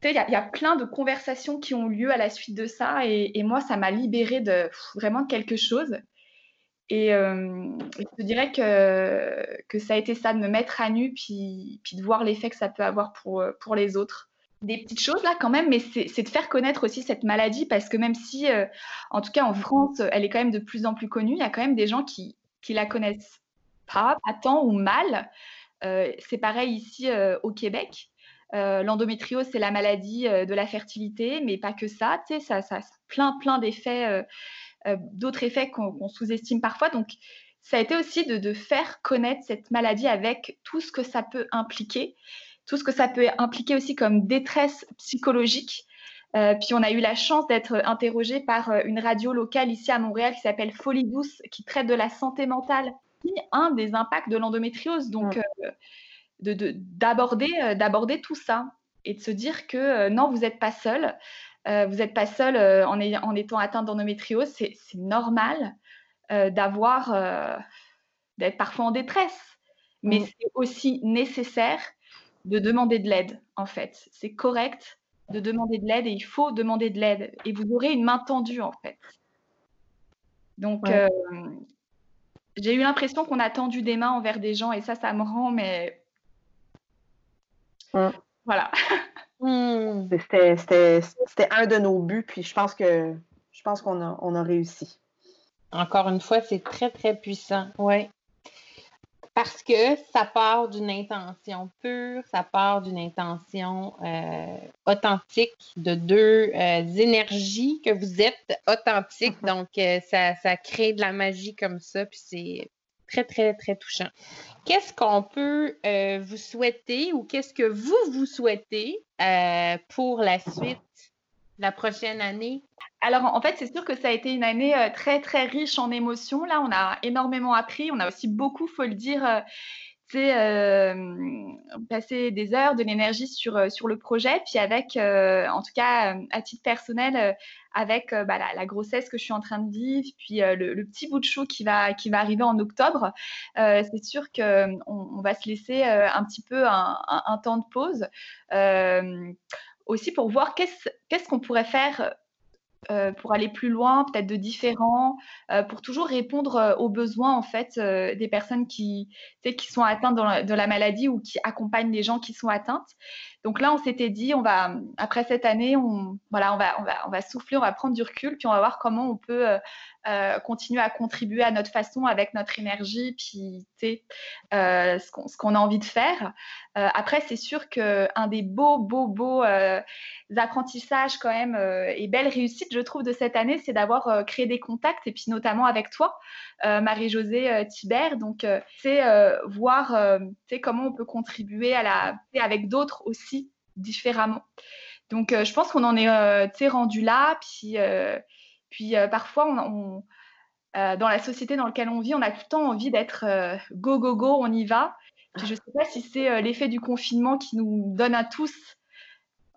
Il y, a plein de conversations qui ont lieu à la suite de ça, et, moi, ça m'a libérée de vraiment quelque chose. Et je te dirais que, ça a été ça, de me mettre à nu, puis, de voir l'effet que ça peut avoir pour les autres des petites choses là quand même, mais c'est de faire connaître aussi cette maladie parce que même si, euh, en tout cas en France, elle est quand même de plus en plus connue, il y a quand même des gens qui, qui la connaissent pas, pas tant ou mal. Euh, c'est pareil ici euh, au Québec. L'endométriose, c'est la maladie de la fertilité, mais pas que ça. Tu sais, ça, ça, plein, plein d'effets, d'autres effets qu'on sous-estime parfois. Donc, ça a été aussi de, de faire connaître cette maladie avec tout ce que ça peut impliquer tout ce que ça peut impliquer aussi comme détresse psychologique. Euh, puis on a eu la chance d'être interrogé par euh, une radio locale ici à Montréal qui s'appelle Folie Douce, qui traite de la santé mentale, un des impacts de l'endométriose. Donc, euh, d'aborder de, tout ça et de se dire que non, vous n'êtes pas seul. vous n'êtes pas seul en, en, étant atteint d'endométriose. C'est normal d'avoir, d'être parfois en détresse. Mais mm. c'est aussi nécessaire de demander de l'aide, en fait. C'est correct de demander de l'aide et il faut demander de l'aide. Et vous aurez une main tendue, en fait. Donc, euh, j'ai eu l'impression qu'on a tendu des mains envers des gens et ça, ça me rend, mais. Voilà. C'était un de nos buts, puis je pense que je pense qu'on a, on a réussi. Encore une fois, c'est très, très puissant. Oui. Parce que ça part d'une intention pure, ça part d'une intention euh, authentique de deux euh, énergies que vous êtes authentiques. Mm-hmm. Donc, euh, ça, ça, crée de la magie comme ça, puis c'est très, très, très touchant. Qu'est-ce qu'on peut vous souhaiter ou qu'est-ce que vous vous souhaitez pour la suite, prochaine année? Alors, en fait, c'est sûr que ça a été une année euh, très, très riche en émotions. Là, on a énormément appris. On a aussi beaucoup, faut le dire, euh, euh, passé des heures, de l'énergie sur, sur le projet. Puis avec, en tout cas, à titre personnel, avec bah, la, grossesse que je suis en train de vivre, puis le, petit bout de chou qui va, qui va arriver en octobre, c'est sûr qu'on on va se laisser un petit peu un temps de pause. Aussi pour voir qu'est-ce qu'on pourrait faire euh, pour aller plus loin, peut-être de différents, euh, pour toujours répondre euh, aux besoins en fait des personnes qui, qui sont atteintes de la maladie ou qui accompagnent les gens qui sont atteintes. Donc là, on s'était dit, on va après cette année, on voilà, on va, on va, on va souffler, on va prendre du recul, puis on va voir comment on peut euh, continuer à contribuer à notre façon avec notre énergie, puis euh, ce qu'on a envie de faire. Euh, après, c'est sûr qu'un des beaux, beaux, beaux apprentissages quand même et belles réussites, je trouve, de cette année, c'est d'avoir créé des contacts, et puis notamment avec toi, Marie-Josée Thibert. Donc, c'est voir comment on peut contribuer à la, avec d'autres aussi différemment. Donc, je pense qu'on en est rendu là, puis puis euh, parfois, euh, dans la société dans laquelle on vit, on a tout le temps envie d'être euh, go, go, go, on y va. je ne sais pas si c'est l'effet du confinement qui nous donne à tous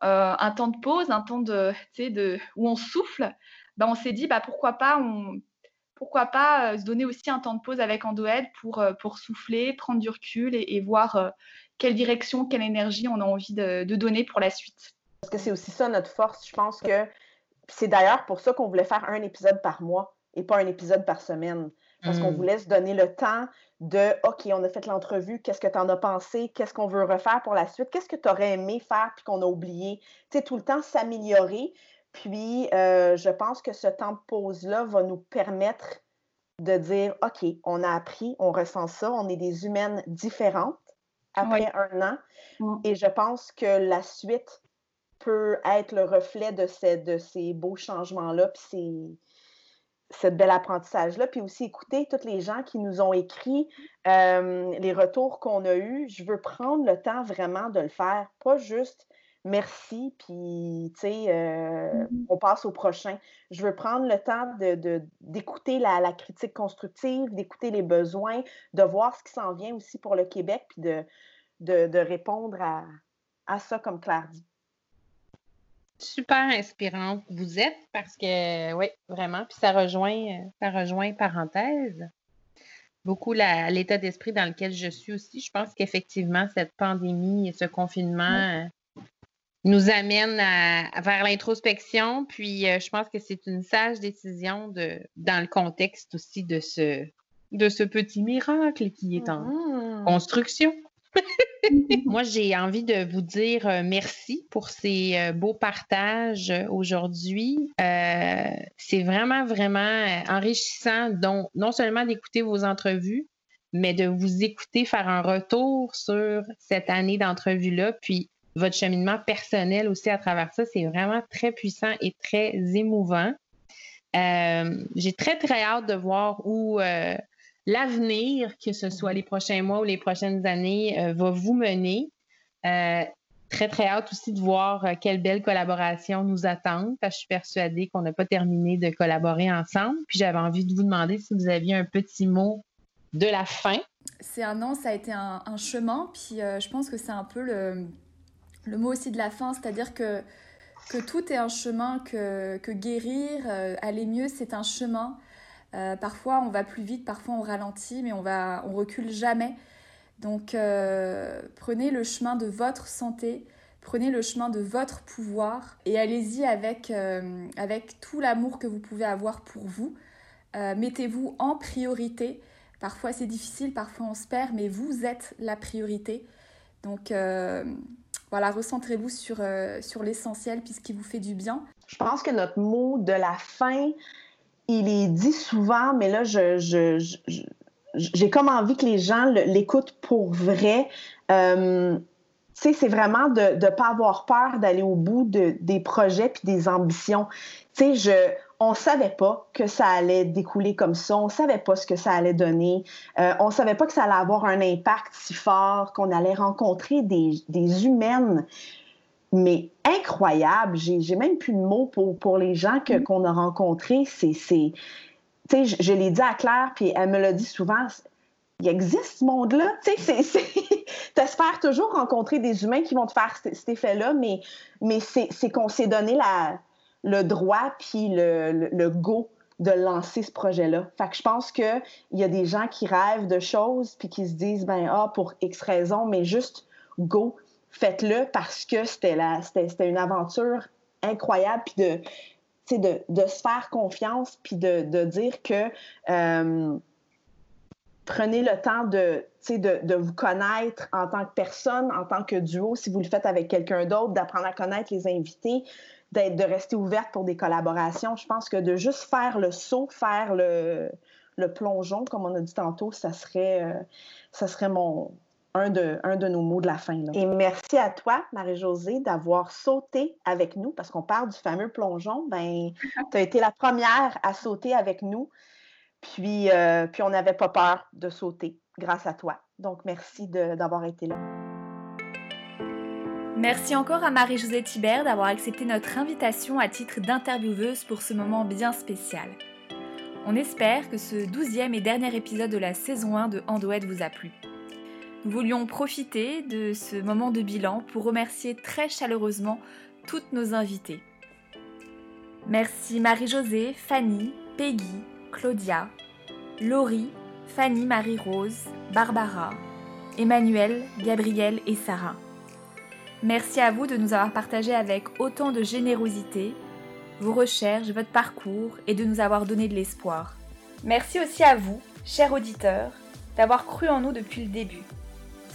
un temps de pause, un temps de, où on souffle. Ben, on s'est dit, bah, pourquoi pas, pourquoi pas se donner aussi un temps de pause avec Andoed pour, pour souffler, prendre du recul et, voir quelle direction, quelle énergie on a envie de, de donner pour la suite. Parce que c'est aussi ça notre force. Je pense que c'est d'ailleurs pour ça qu'on voulait faire un épisode par mois et pas un épisode par semaine. Parce qu'on mm. voulait se donner le temps de OK, on a fait l'entrevue, qu'est-ce que tu en as pensé, qu'est-ce qu'on veut refaire pour la suite, qu'est-ce que tu aurais aimé faire puis qu'on a oublié? Tu sais, tout le temps s'améliorer. Puis, euh, je pense que ce temps de pause-là va nous permettre de dire OK, on a appris, on ressent ça, on est des humaines différentes après un an. Mm. Et je pense que la suite peut être le reflet de ces, de ces beaux changements-là, puis ce bel apprentissage-là, puis aussi écouter tous les gens qui nous ont écrit, euh, les retours qu'on a eus. Je veux prendre le temps vraiment de le faire, pas juste merci, puis, tu sais, euh, mm-hmm. on passe au prochain. Je veux prendre le temps d'écouter de, la, la, critique constructive, d'écouter les besoins, de voir ce qui s'en vient aussi pour le Québec, puis de, de, répondre à, à ça, comme Claire dit super inspirante vous êtes parce que, oui, vraiment. Puis ça rejoint, ça rejoint parenthèse beaucoup l'état d'esprit dans lequel je suis aussi. Je pense qu'effectivement, cette pandémie et ce confinement euh, nous amène vers l'introspection. Puis euh, je pense que c'est une sage décision de, dans le contexte aussi de ce, de ce petit miracle qui est en mmh. construction. Moi, j'ai envie de vous dire euh, merci pour ces euh, beaux partages aujourd'hui. Euh, c'est vraiment, vraiment enrichissant, donc, non seulement d'écouter vos entrevues, mais de vous écouter faire un retour sur cette année d'entrevue-là, puis votre cheminement personnel aussi à travers ça. C'est vraiment très puissant et très émouvant. j'ai très, très hâte de voir où l'avenir, que ce soit les prochains mois ou les prochaines années, euh, va vous mener. Euh, très, très hâte aussi de voir euh, quelle belle collaboration nous attend, je suis persuadée qu'on n'a pas terminé de collaborer ensemble. Puis j'avais envie de vous demander si vous aviez un petit mot de la fin. C'est un an, ça a été un, chemin, puis je pense que c'est un peu le, le, mot aussi de la fin, c'est-à-dire que, que tout est un chemin, que, que guérir, aller mieux, c'est un chemin. Euh, parfois, on va plus vite, parfois on ralentit, mais on va, on recule jamais. Donc, euh, prenez le chemin de votre santé, prenez le chemin de votre pouvoir et allez-y avec, euh, avec tout l'amour que vous pouvez avoir pour vous. Mettez-vous en priorité. Parfois c'est difficile, parfois on se perd, mais vous êtes la priorité. Donc voilà, recentrez-vous sur, sur l'essentiel puisqu'il vous fait du bien. Je pense que notre mot de la fin, il est dit souvent, mais là, je, j'ai comme envie que les gens l'écoutent pour vrai. Euh, c'est vraiment de ne pas avoir peur d'aller au bout de, des projets puis des ambitions. Tu sais, on savait pas que ça allait découler comme ça. On savait pas ce que ça allait donner. Euh, on savait pas que ça allait avoir un impact si fort, qu'on allait rencontrer des, des humaines mais incroyables. J'ai même plus de mots pour, pour les gens que, mm. qu'on a rencontrés. C'est, tu sais, je, je l'ai dit à Claire, puis elle me l'a dit souvent, il existe ce monde-là. Tu sais, t'espères toujours rencontrer des humains qui vont te faire cet, effet-là, mais, mais c'est qu'on s'est donné la, le droit puis le, le, go de lancer ce projet-là. Fait que je pense qu'il y a des gens qui rêvent de choses puis qui se disent, ben, ah, pour X raisons, mais juste go, faites-le parce que c'était une aventure incroyable puis de, de, de se faire confiance puis de, de dire que euh, prenez le temps de, de, vous connaître en tant que personne, en tant que duo, si vous le faites avec quelqu'un d'autre, d'apprendre à connaître les invités, de rester ouverte pour des collaborations. Je pense que de juste faire le saut, faire le, le plongeon, comme on a dit tantôt, ça serait, euh, ça serait mon, un, de, un de nos mots de la fin. Et merci à toi, Marie-Josée, d'avoir sauté avec nous, parce qu'on parle du fameux plongeon. Ben, tu as été la première à sauter avec nous. Puis, euh, puis on n'avait pas peur de sauter grâce à toi. Donc, merci d'avoir été là. Merci encore à Marie-Josée Thibert d'avoir accepté notre invitation à titre d'intervieweuse pour ce moment bien spécial. On espère que ce douzième et dernier épisode de la saison 1 de Andouette vous a plu. Nous voulions profiter de ce moment de bilan pour remercier très chaleureusement toutes nos invitées. Merci Marie-Josée, Fanny, Peggy, Claudia, Laurie, Fanny Marie-Rose, Barbara, Emmanuel, Gabriel et Sarah. Merci à vous de nous avoir partagé avec autant de générosité vos recherches, votre parcours et de nous avoir donné de l'espoir. Merci aussi à vous, chers auditeurs, d'avoir cru en nous depuis le début.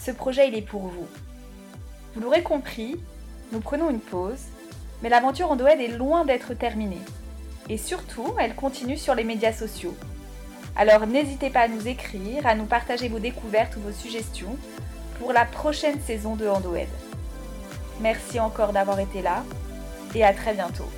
Ce projet, il est pour vous. Vous l'aurez compris, nous prenons une pause, mais l'aventure en Doed est loin d'être terminée. Et surtout, elle continue sur les médias sociaux. Alors n'hésitez pas à nous écrire, à nous partager vos découvertes ou vos suggestions pour la prochaine saison de Handoed. Merci encore d'avoir été là et à très bientôt.